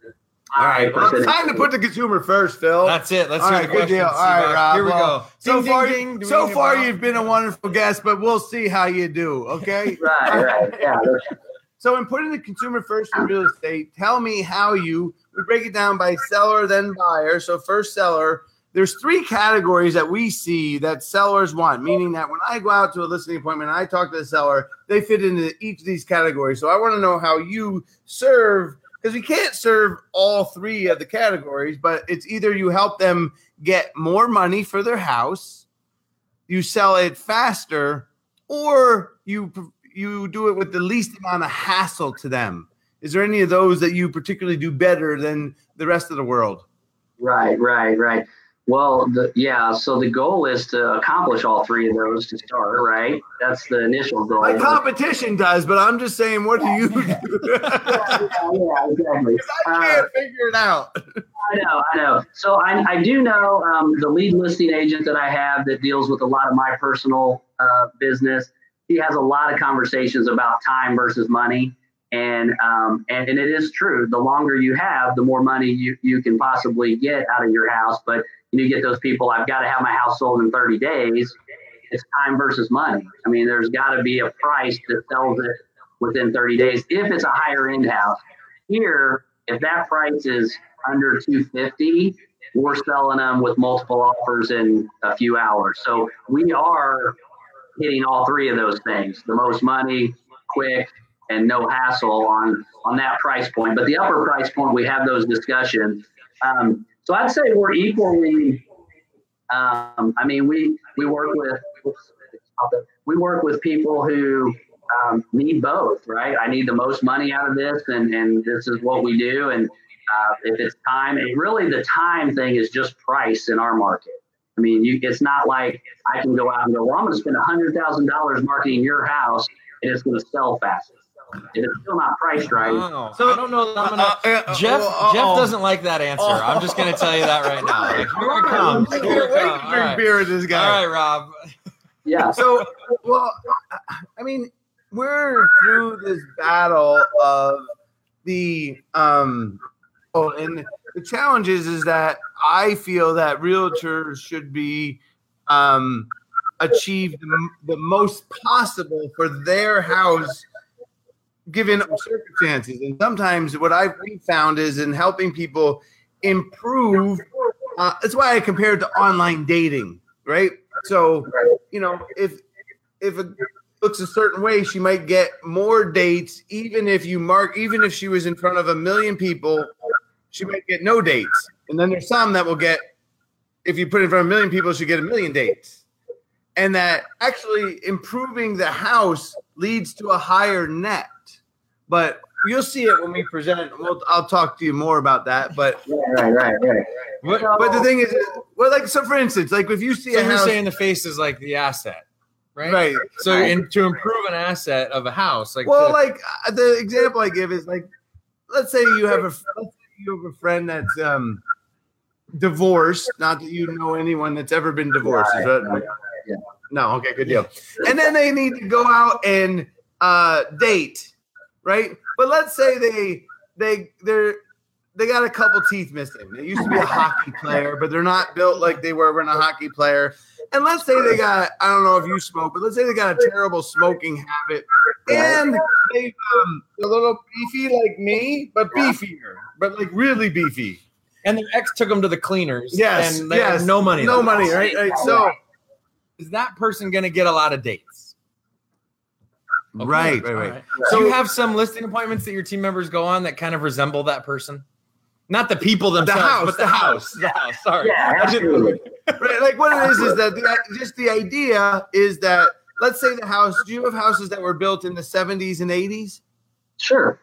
All right, well, it's time to put the consumer first, Phil. That's it. Let's All right, good deal. All right, Rob. Here we Well, go. So Ding, far, ding, ding. So far, you've been a wonderful guest, but we'll see how you do. Okay. Right, right, yeah. So, in putting the consumer first in real estate, tell me how you we break it down by seller, then buyer. So, first seller, there's three categories that we see that sellers want, meaning that when I go out to a listing appointment and I talk to the seller, they fit into each of these categories. So, I want to know how you serve because we can't serve all three of the categories, but it's either you help them get more money for their house, you sell it faster, or you you do it with the least amount of hassle to them. Is there any of those that you particularly do better than the rest of the world? Right, right, right. Well, the, yeah. So the goal is to accomplish all three of those to start. Right. That's the initial goal. My competition does, but I'm just saying, what do you do? yeah, yeah, exactly. I can't figure it out. I know, I know. So I, I do know um, the lead listing agent that I have that deals with a lot of my personal uh, business. He has a lot of conversations about time versus money. And, um, and and it is true. The longer you have, the more money you, you can possibly get out of your house. But you get those people. I've got to have my house sold in 30 days. It's time versus money. I mean, there's got to be a price that sells it within 30 days if it's a higher end house. Here, if that price is under 250, we're selling them with multiple offers in a few hours. So we are hitting all three of those things: the most money, quick, and no hassle on on that price point. But the upper price point, we have those discussions. Um, so I'd say we're equally. Um, I mean, we we work with we work with people who um, need both, right? I need the most money out of this, and and this is what we do. And uh, if it's time, and really the time thing is just price in our market. I mean, you, it's not like I can go out and go, well, I'm going to spend hundred thousand dollars marketing your house, and it's going to sell fast. If it's still not priced right, Wow. So- I don't know. That I'm gonna, Uh, uh, Jeff uh, Jeff uh-oh. doesn't like that answer. I'm just going to tell you that right now. Like, here it comes. I can't it wait comes. to drink right. beer with this guy. right, Rob. yeah, So, well, I mean, we're through this battle of the um. Oh, and the challenge is, is that I feel that realtors should be um achieve the, the most possible for their house given circumstances. And sometimes what I've found is in helping people improve. Uh, that's why I compare it to online dating, right? So, you know, if if it looks a certain way, she might get more dates, even if you mark, even if she was in front of a million people, she might get no dates. And then there's some that will get, if you put in front of a million people, she get a million dates. And that actually improving the house leads to a higher net. But you'll see it when we present it. We'll, I'll talk to you more about that. But right, right, right. What, but the thing is, well, like so, for instance, like if you see so a you're house, saying the face is like the asset, right? right? So in, to improve an asset of a house, like Well, the- like uh, the example I give is like, let's say you have a you have a friend that's um divorced. Not that you know anyone that's ever been divorced. Is that- Right. Yeah. no, okay, good deal. And then they need to go out and uh, date, right? But let's say they they they're they got a couple teeth missing. They used to be a hockey player, but they're not built like they were when a hockey player. And let's say they got I don't know if you smoke, but let's say they got a terrible smoking habit, and they um a little beefy like me, but beefier, but like really beefy. And their ex took them to the cleaners. Yes, and they yes. have no money. No money, right? Right. So Is that person going to get a lot of dates? Okay, right, right, all right. So So- you have some listing appointments that your team members go on that kind of resemble that person. Not the people themselves, house, but the, the house. The house. Sorry. Yeah, I absolutely. right, like what it is is that the, just the idea is that let's say the house. Do you have houses that were built in the seventies and eighties? Sure.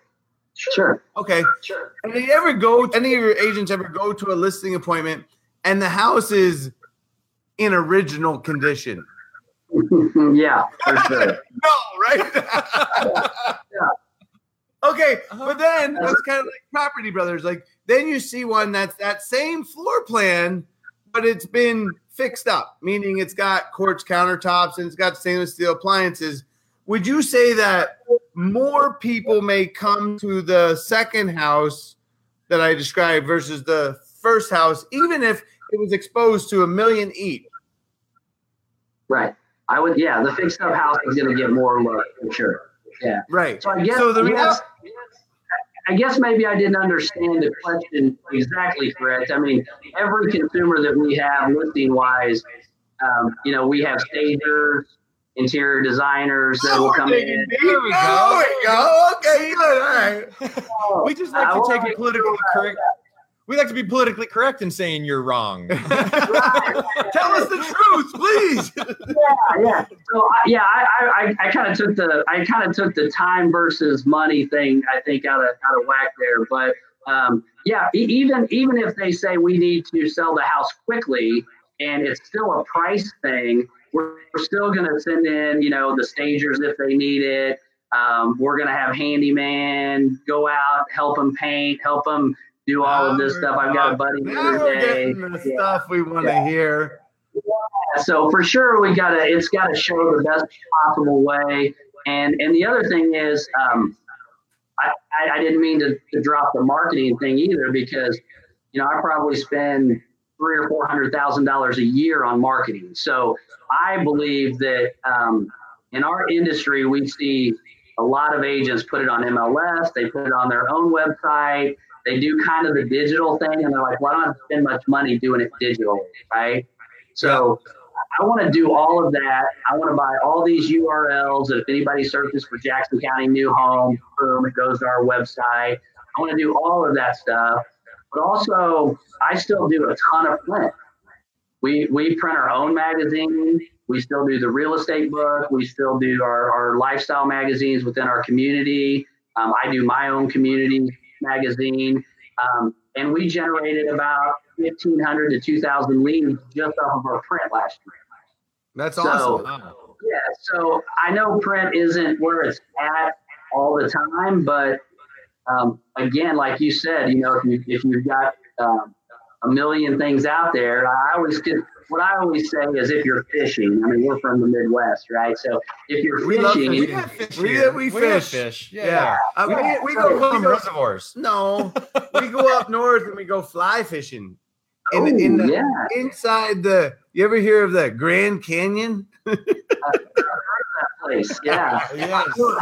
Sure. Okay. Sure. And they ever go? Any of your agents ever go to a listing appointment and the house is in original condition? yeah, for sure. No, right? Yeah. Okay, but then uh-huh. that's kind of like Property Brothers. Like then you see one that's that same floor plan, but it's been fixed up, meaning it's got quartz countertops and it's got stainless steel appliances. Would you say that more people may come to the second house that I described versus the first house, even if it was exposed to a million each? Right. I would. Yeah, the fixed up house is going to get more love for sure. Yeah. Right. So I guess. So the yes, real- I guess maybe I didn't understand the question exactly correct. I mean, every consumer that we have listing wise, um, you know, we have stagers, interior designers that will come in. There we go. Oh, there we go. Okay. All right. We just like I to take wanna it politically correct. We like to be politically correct in saying you're wrong. Tell us the truth, please. yeah, yeah. So I, yeah, I, I, I kind of took the I kind of took the time versus money thing. I think out of out of whack there, but um, yeah, even even if they say we need to sell the house quickly and it's still a price thing, we're, we're still going to send in you know the stagers if they need it. Um, we're going to have handyman go out, help them paint, help them do all of this stuff. I've got a buddy the other we're day. getting the stuff we want to hear. So for sure, we gotta it's gotta show the best possible way. And and the other thing is, um, I, I, I didn't mean to, to drop the marketing thing either because you know I probably spend three or four hundred thousand dollars a year on marketing. So I believe that um, in our industry we see a lot of agents put it on MLS, they put it on their own website, they do kind of the digital thing, and they're like, "Why don't I spend much money doing it digital?" Right? So I want to do all of that. I want to buy all these URLs. That if anybody searches for Jackson County new home, boom, it goes to our website. I want to do all of that stuff. But also, I still do a ton of print. We we print our own magazine. We still do the real estate book. We still do our, our lifestyle magazines within our community. Um, I do my own community magazine. Um, and we generated about 1,500 to 2,000 leads just off of our print last year. That's So- awesome. Yeah, so I know print isn't where it's at all the time, but um, again, like you said, you know, if, you, if you've got um, a million things out there, I always get what I always say is if you're fishing. I mean, we're from the Midwest, right? So if you're We love fishing, fishing. We have fish We- here. we have fish. fish. Yeah. Yeah. Uh, we, we go, We call go reservoirs. no, we go up north and we go fly fishing. In, oh, in the, yeah, inside the, you ever hear of the Grand Canyon? place, yeah. Yes. At the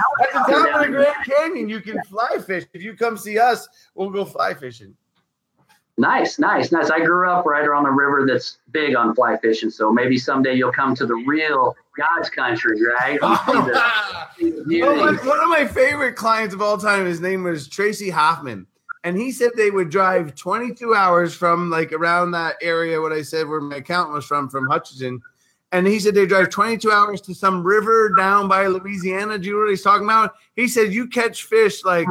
top of the Grand Canyon, you can fly fish. If you come see us, we'll go fly fishing. Nice, nice, nice. I grew up right around the river that's big on fly fishing, so maybe someday you'll come to the real God's country, right? The- see the oh, Well, one, one of my favorite clients of all time, his name was Tracy Hoffman. And he said they would drive 22 hours from like around that area, what I said where my account was from, from Hutchinson. And he said they drive 22 hours to some river down by Louisiana. Do you know what he's talking about? He said you catch fish like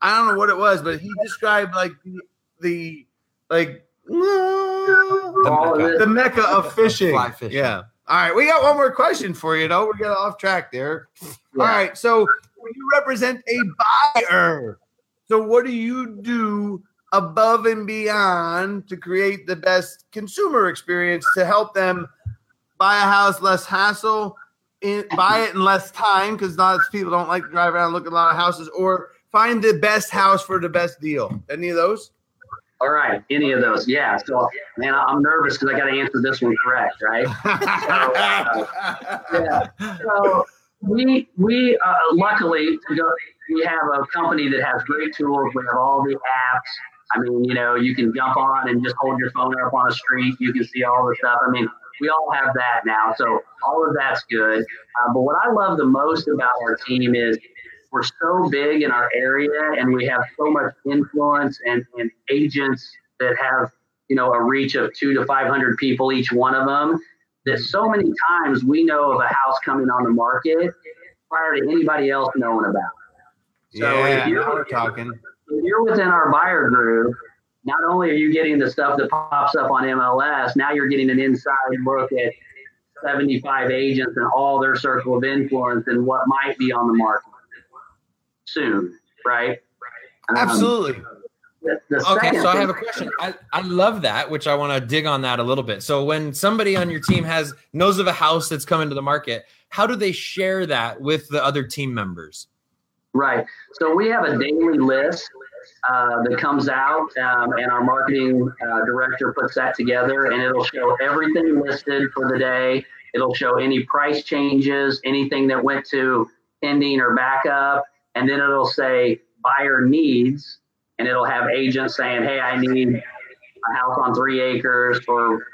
I, I don't know what it was, but he described like the, the like All of it. the mecca of fishing. Fly fishing. Yeah. All right, we got one more question for you, though. We got off track there. All right, so you represent a buyer. So what do you do above and beyond to create the best consumer experience to help them buy a house less hassle, in, buy it in less time because not as people don't like to drive around and look at a lot of houses, or find the best house for the best deal. Any of those? All right, any of those? Yeah. So, man, I'm nervous because I got to answer this one correct, right? so, uh, yeah. So we we uh, luckily we have a company that has great tools. We have all the apps. I mean, you know, you can jump on and just hold your phone up on a street. You can see all the stuff. I mean, we all have that now. So all of that's good. Uh, but what I love the most about our team is we're so big in our area and we have so much influence and, and agents that have, you know, a reach of two to 500 people, each one of them, that so many times we know of a house coming on the market prior to anybody else knowing about it. So yeah, if you're, talking. If you're within our buyer group, not only are you getting the stuff that pops up on MLS, now you're getting an inside look at 75 agents and all their circle of influence and what might be on the market soon, right? Um, Absolutely. The, the okay, so I have a question. I, I love that, which I want to dig on that a little bit. So when somebody on your team has knows of a house that's coming to the market, how do they share that with the other team members? Right. So we have a daily list uh, that comes out, um, and our marketing uh, director puts that together, and it'll show everything listed for the day. It'll show any price changes, anything that went to ending or backup, and then it'll say buyer needs, and it'll have agents saying, "Hey, I need a house on three acres for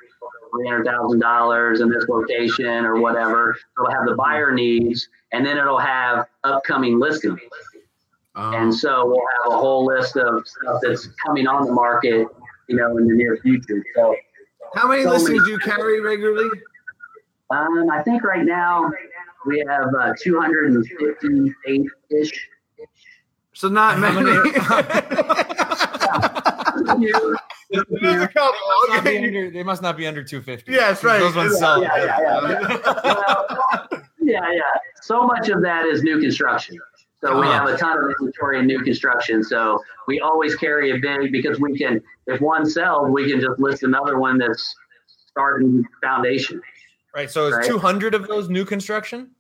three hundred thousand dollars in this location or whatever." It'll have the buyer needs, and then it'll have upcoming listings. Um, and so we'll have a whole list of stuff that's coming on the market, you know, in the near future. So, how many so listings many, do you carry regularly? Um, I think right now we have uh, 258 ish. So not many. they must not be under 250. Yeah, that's right. Those ones sell. Yeah, yeah, yeah. yeah, yeah. So much of that is new construction. So we have a ton of inventory in new construction. So we always carry a big because we can, if one sells, we can just list another one that's starting foundation. Right. So is right? 200 of those new construction?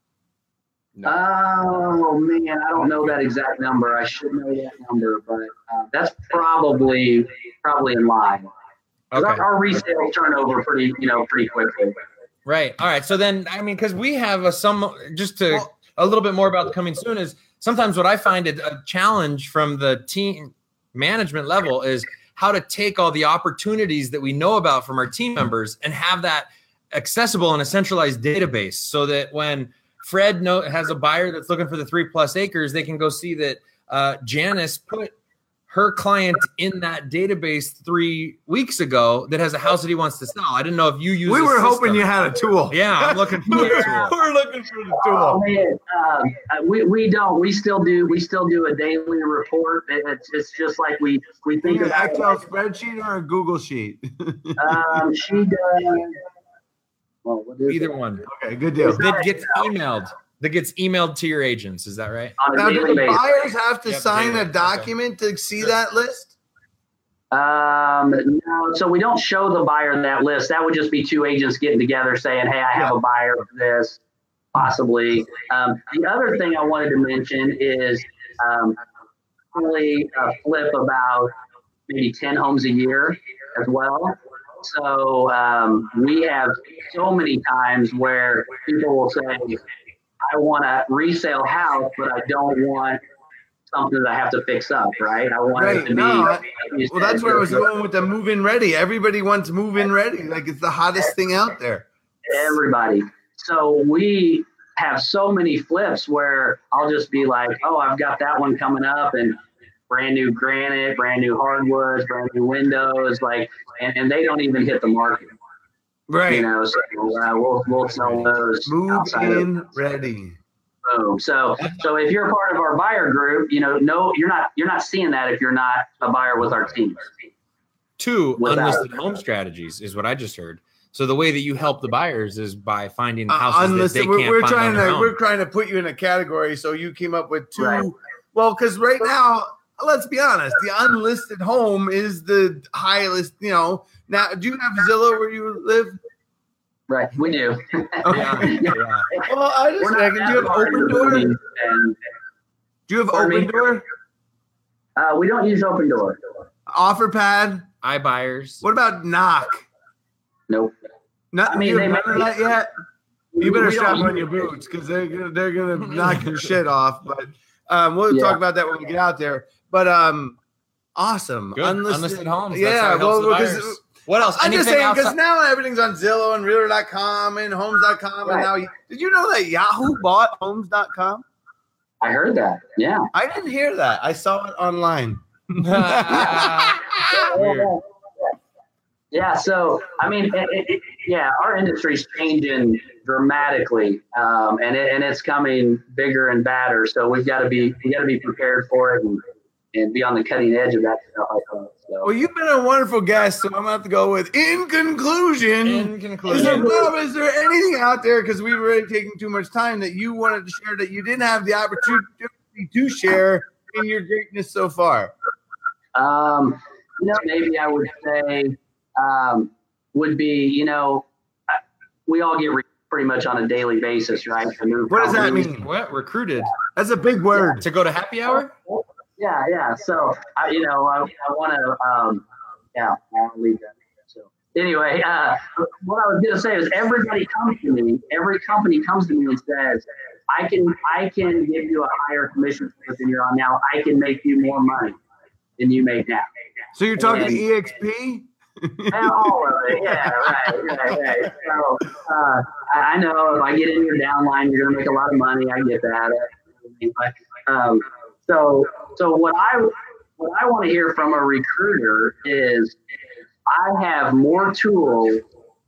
No. Oh man, I don't know that exact number. I should know that number, but uh, that's probably probably in line. Okay. Our, our resale turnover pretty you know pretty quickly. Right. All right. So then, I mean, because we have a some just to well, a little bit more about the coming soon is sometimes what I find it a challenge from the team management level is how to take all the opportunities that we know about from our team members and have that accessible in a centralized database so that when Fred know, has a buyer that's looking for the three plus acres, they can go see that uh, Janice put her client in that database three weeks ago that has a house that he wants to sell. I didn't know if you use. We were hoping you had a tool. Yeah, I'm looking for we a tool. We're looking for the tool. Oh, man. Um, uh, we, we don't. We still do. We still do a daily report. It's, it's just like we we think of Excel spreadsheet or a Google sheet. um, she does. Well, Either one. Okay, good deal. That gets emailed that gets emailed to your agents. Is that right? Now, do the buyers have to yep, sign a document to see that list? Um, no, so we don't show the buyer that list. That would just be two agents getting together saying, "Hey, I have yeah. a buyer for this." Possibly. Um, the other thing I wanted to mention is um, probably a flip about maybe ten homes a year as well. So um, we have so many times where people will say, I want a resale house, but I don't want something that I have to fix up, right? I want right. it to be. No, well, that's where I was going with the move in ready. Everybody wants move in ready. Like it's the hottest thing out there. Everybody. So we have so many flips where I'll just be like, oh, I've got that one coming up and brand new granite, brand new hardwoods, brand new windows, like, and, and they don't even hit the market. Right. You know, so uh, we'll we'll sell those. Move in of, ready. Boom. So so if you're a part of our buyer group, you know, no, you're not you're not seeing that if you're not a buyer with our team. Two unlisted home strategies is what I just heard. So the way that you help the buyers is by finding uh, houses uh, unlisted, that they we're, can't we're find trying to we're trying to put you in a category. So you came up with two. Right. Well, because right now let's be honest, the unlisted home is the highest. You know, now do you have Zillow where you live? Right, we do. Okay. Yeah, yeah. Well, I just We're not reckon, do you have Opendoor? and, Do you have open me? door? uh, we don't use Opendoor. Offer pad? iBuyers. What about knock? Nope. Not, I mean, you they haven't may- that yet? You better strap on your boots because they're gonna they're gonna knock your shit off. But um, we'll Yeah. talk about that when we get out there. But um, awesome, Good. Unlisted homes. That's Yeah, how it helps well, the because buyers. What else? I'm just saying because now everything's on Zillow and Realtor.com and Homes.com Right. and now did you know that Yahoo bought Homes.com? I heard that. Yeah. I didn't hear that. I saw it online. Weird. Yeah. So, I mean, it, it, it- yeah, our industry's changing dramatically, um, and it, and it's coming bigger and badder. So we've got to be we got to be prepared for it and, and be on the cutting edge of that stuff. I think. So. Well, you've been a wonderful guest, so I'm gonna have to go with in conclusion. In Is there, conclusion, Bob, is there anything out there because we've already taken too much time that you wanted to share that you didn't have the opportunity to share in your greatness so far? Um, you know, maybe I would say um, would be, you know, we all get re- pretty much on a daily basis, right? What does that mean? what recruited That's a big word. to go to happy hour? Yeah, yeah. So, I, you know, I, I want to, um, yeah, I'll leave that. So, anyway, uh, what I was going to say is everybody comes to me, every company comes to me and says, I can, I can give you a higher commission than you're on now. I can make you more money than you make now. So you're talking And- to EXP? And all of it. Yeah, right, right, right. So uh, I know if I get in your downline, you're gonna make a lot of money. I get that. But, um, so so what I what I want to hear from a recruiter is I have more tools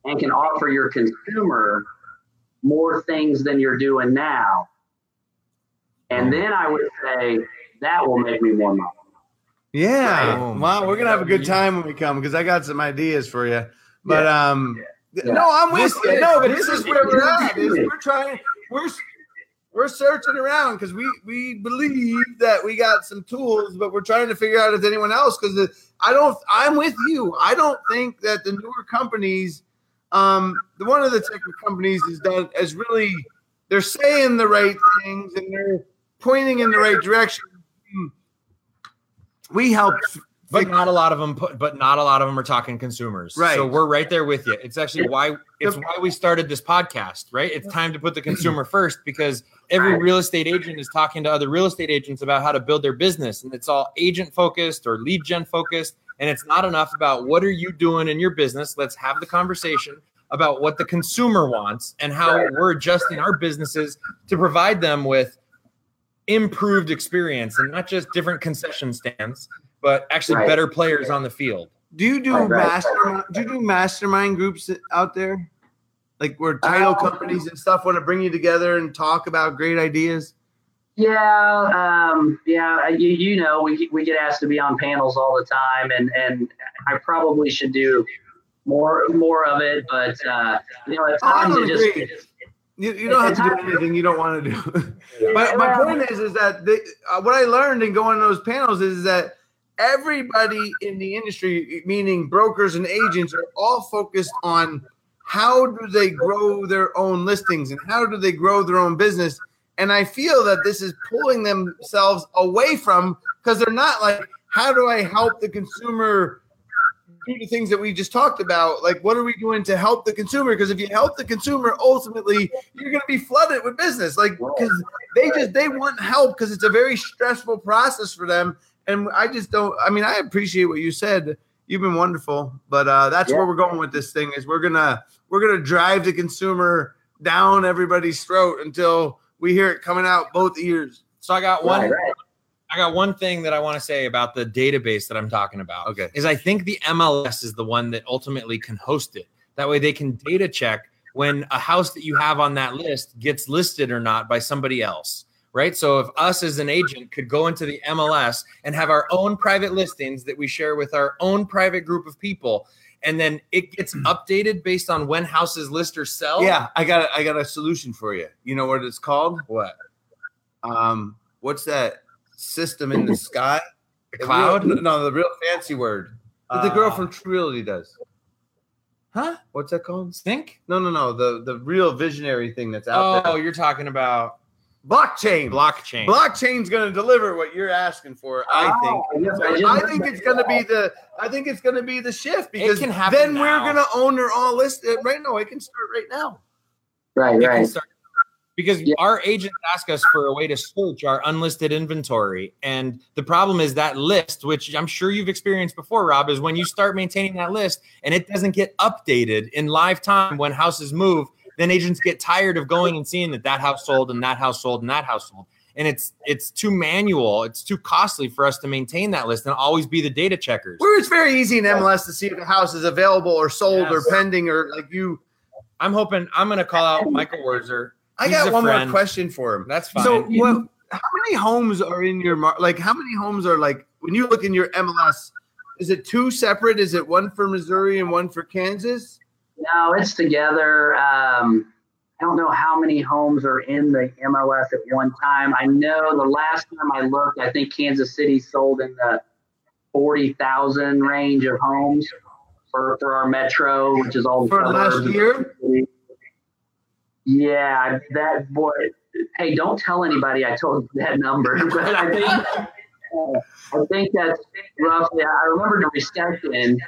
and can offer your consumer more things than you're doing now. And then I would say that will make me more money. Yeah. Boom. Wow, we're gonna have a good time when we come because I got some ideas for you. But um, Yeah. no, I'm with you. No, but this this is is- where we're at. is we're trying. We're we're searching around because we we believe that we got some tools, but we're trying to figure out if anyone else because I don't. I'm with you. I don't think that the newer companies, um, the one of the tech companies is done as really. They're saying the right things and they're pointing in the right direction. Hmm. We help But not a lot of them. Put, but not a lot of them are talking consumers. Right. So we're right there with you. It's actually why it's why we started this podcast. Right. It's time to put the consumer first because every real estate agent is talking to other real estate agents about how to build their business, and it's all agent focused or lead gen focused, and it's not enough about what are you doing in your business. Let's have the conversation about what the consumer wants and how we're adjusting our businesses to provide them with improved experience and not just different concession stands but actually Right. better players on the field. Do you do Right, right. mastermind? Do you do mastermind groups out there, like where title Uh, companies and stuff want to bring you together and talk about great ideas? Yeah, um, yeah. You, you know, we we get asked to be on panels all the time, and and I probably should do more more of it, but uh, you know, at I times don't it just. You, you don't have to do anything you don't want to do. my, my point is, is that they, uh, what I learned in going to those panels is that everybody in the industry, meaning brokers and agents, are all focused on how do they grow their own listings and how do they grow their own business. And I feel that this is pulling themselves away from because they're not like, how do I help the consumer do the things that we just talked about? Like, what are we doing to help the consumer? Because if you help the consumer, ultimately, you're going to be flooded with business. Like, because they just they want help because it's a very stressful process for them. And I just don't. I mean, I appreciate what you said. You've been wonderful, but uh, that's Yeah. where we're going with this thing. Is we're gonna we're gonna drive the consumer down everybody's throat until we hear it coming out both ears. So I got one right, right. I got one thing that I want to say about the database that I'm talking about. Okay. Is I think the MLS is the one that ultimately can host it. That way they can data check when a house that you have on that list gets listed or not by somebody else. Right. So if us as an agent could go into the MLS and have our own private listings that we share with our own private group of people, and then it gets updated based on when houses list or sell. Yeah, I got a, I got a solution for you. You know what it's called? What? Um, what's that system in the sky? The cloud? real- no, the real fancy word that the girl Uh, from True Realty does. Huh? What's that called? Stink? No, no, no. The the real visionary thing that's out Oh, there. Oh, you're talking about Blockchain. blockchain. Blockchain's going to deliver what you're asking for. I think. Oh, yes, I, I think it's going to be the. I think it's going to be the shift because can happen then we're going to own their all list uh, right now. It can start right now. right, It right. start- because Yeah. our agents ask us for a way to search our unlisted inventory. And the problem is that list, which I'm sure you've experienced before, Rob, is when you start maintaining that list and it doesn't get updated in live time when houses move, then agents get tired of going and seeing that that house sold and that house sold and that house sold. And it's it's too manual, it's too costly for us to maintain that list and always be the data checkers. Where it's very easy in MLS to see if a house is available or sold or pending or like you. I'm hoping I'm gonna call out Michael Werzer. I got one friend. more question for him. That's fine. So what? How many homes are in your mar- like? How many homes are like when you look in your MLS? Is it two separate? Is it one for Missouri and one for Kansas? No, it's together. Um, I don't know how many homes are in the MLS at one time. I know the last time I looked, I think Kansas City sold in the 40,000 range of homes for, for our metro, which is all the For last year? Yeah, that boy. Hey, don't tell anybody I told that number, but I think uh, I think that's roughly. I remember the recession.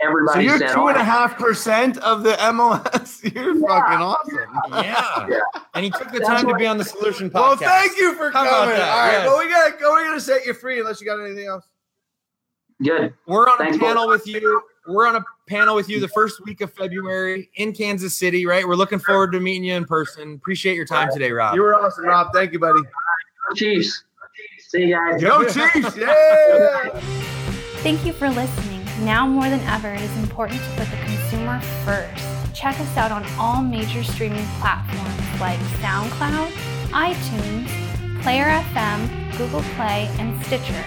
So you're said, two oh, and "Oh, a half percent of the MLS. You're fucking awesome. yeah. Yeah. And he took the That's time to be on the solution podcast. Well, thank you for How coming. All right, Yes. well we gotta go. We're gonna set you free unless you got anything else. Good. We're on Thanks, a panel with you. We're on a panel with you the first week of February in Kansas City, right? We're looking forward to meeting you in person. Appreciate your time today, Rob. You were awesome, Rob. Thank you, buddy. Go Chiefs. See you guys. Go Chiefs! Yeah. Thank you for listening. Now more than ever, it is important to put the consumer first. Check us out on all major streaming platforms like SoundCloud, iTunes, Player FM, Google Play, and Stitcher.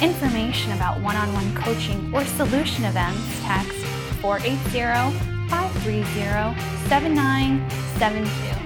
Information about one on one coaching or solution events, text 480 530 7972.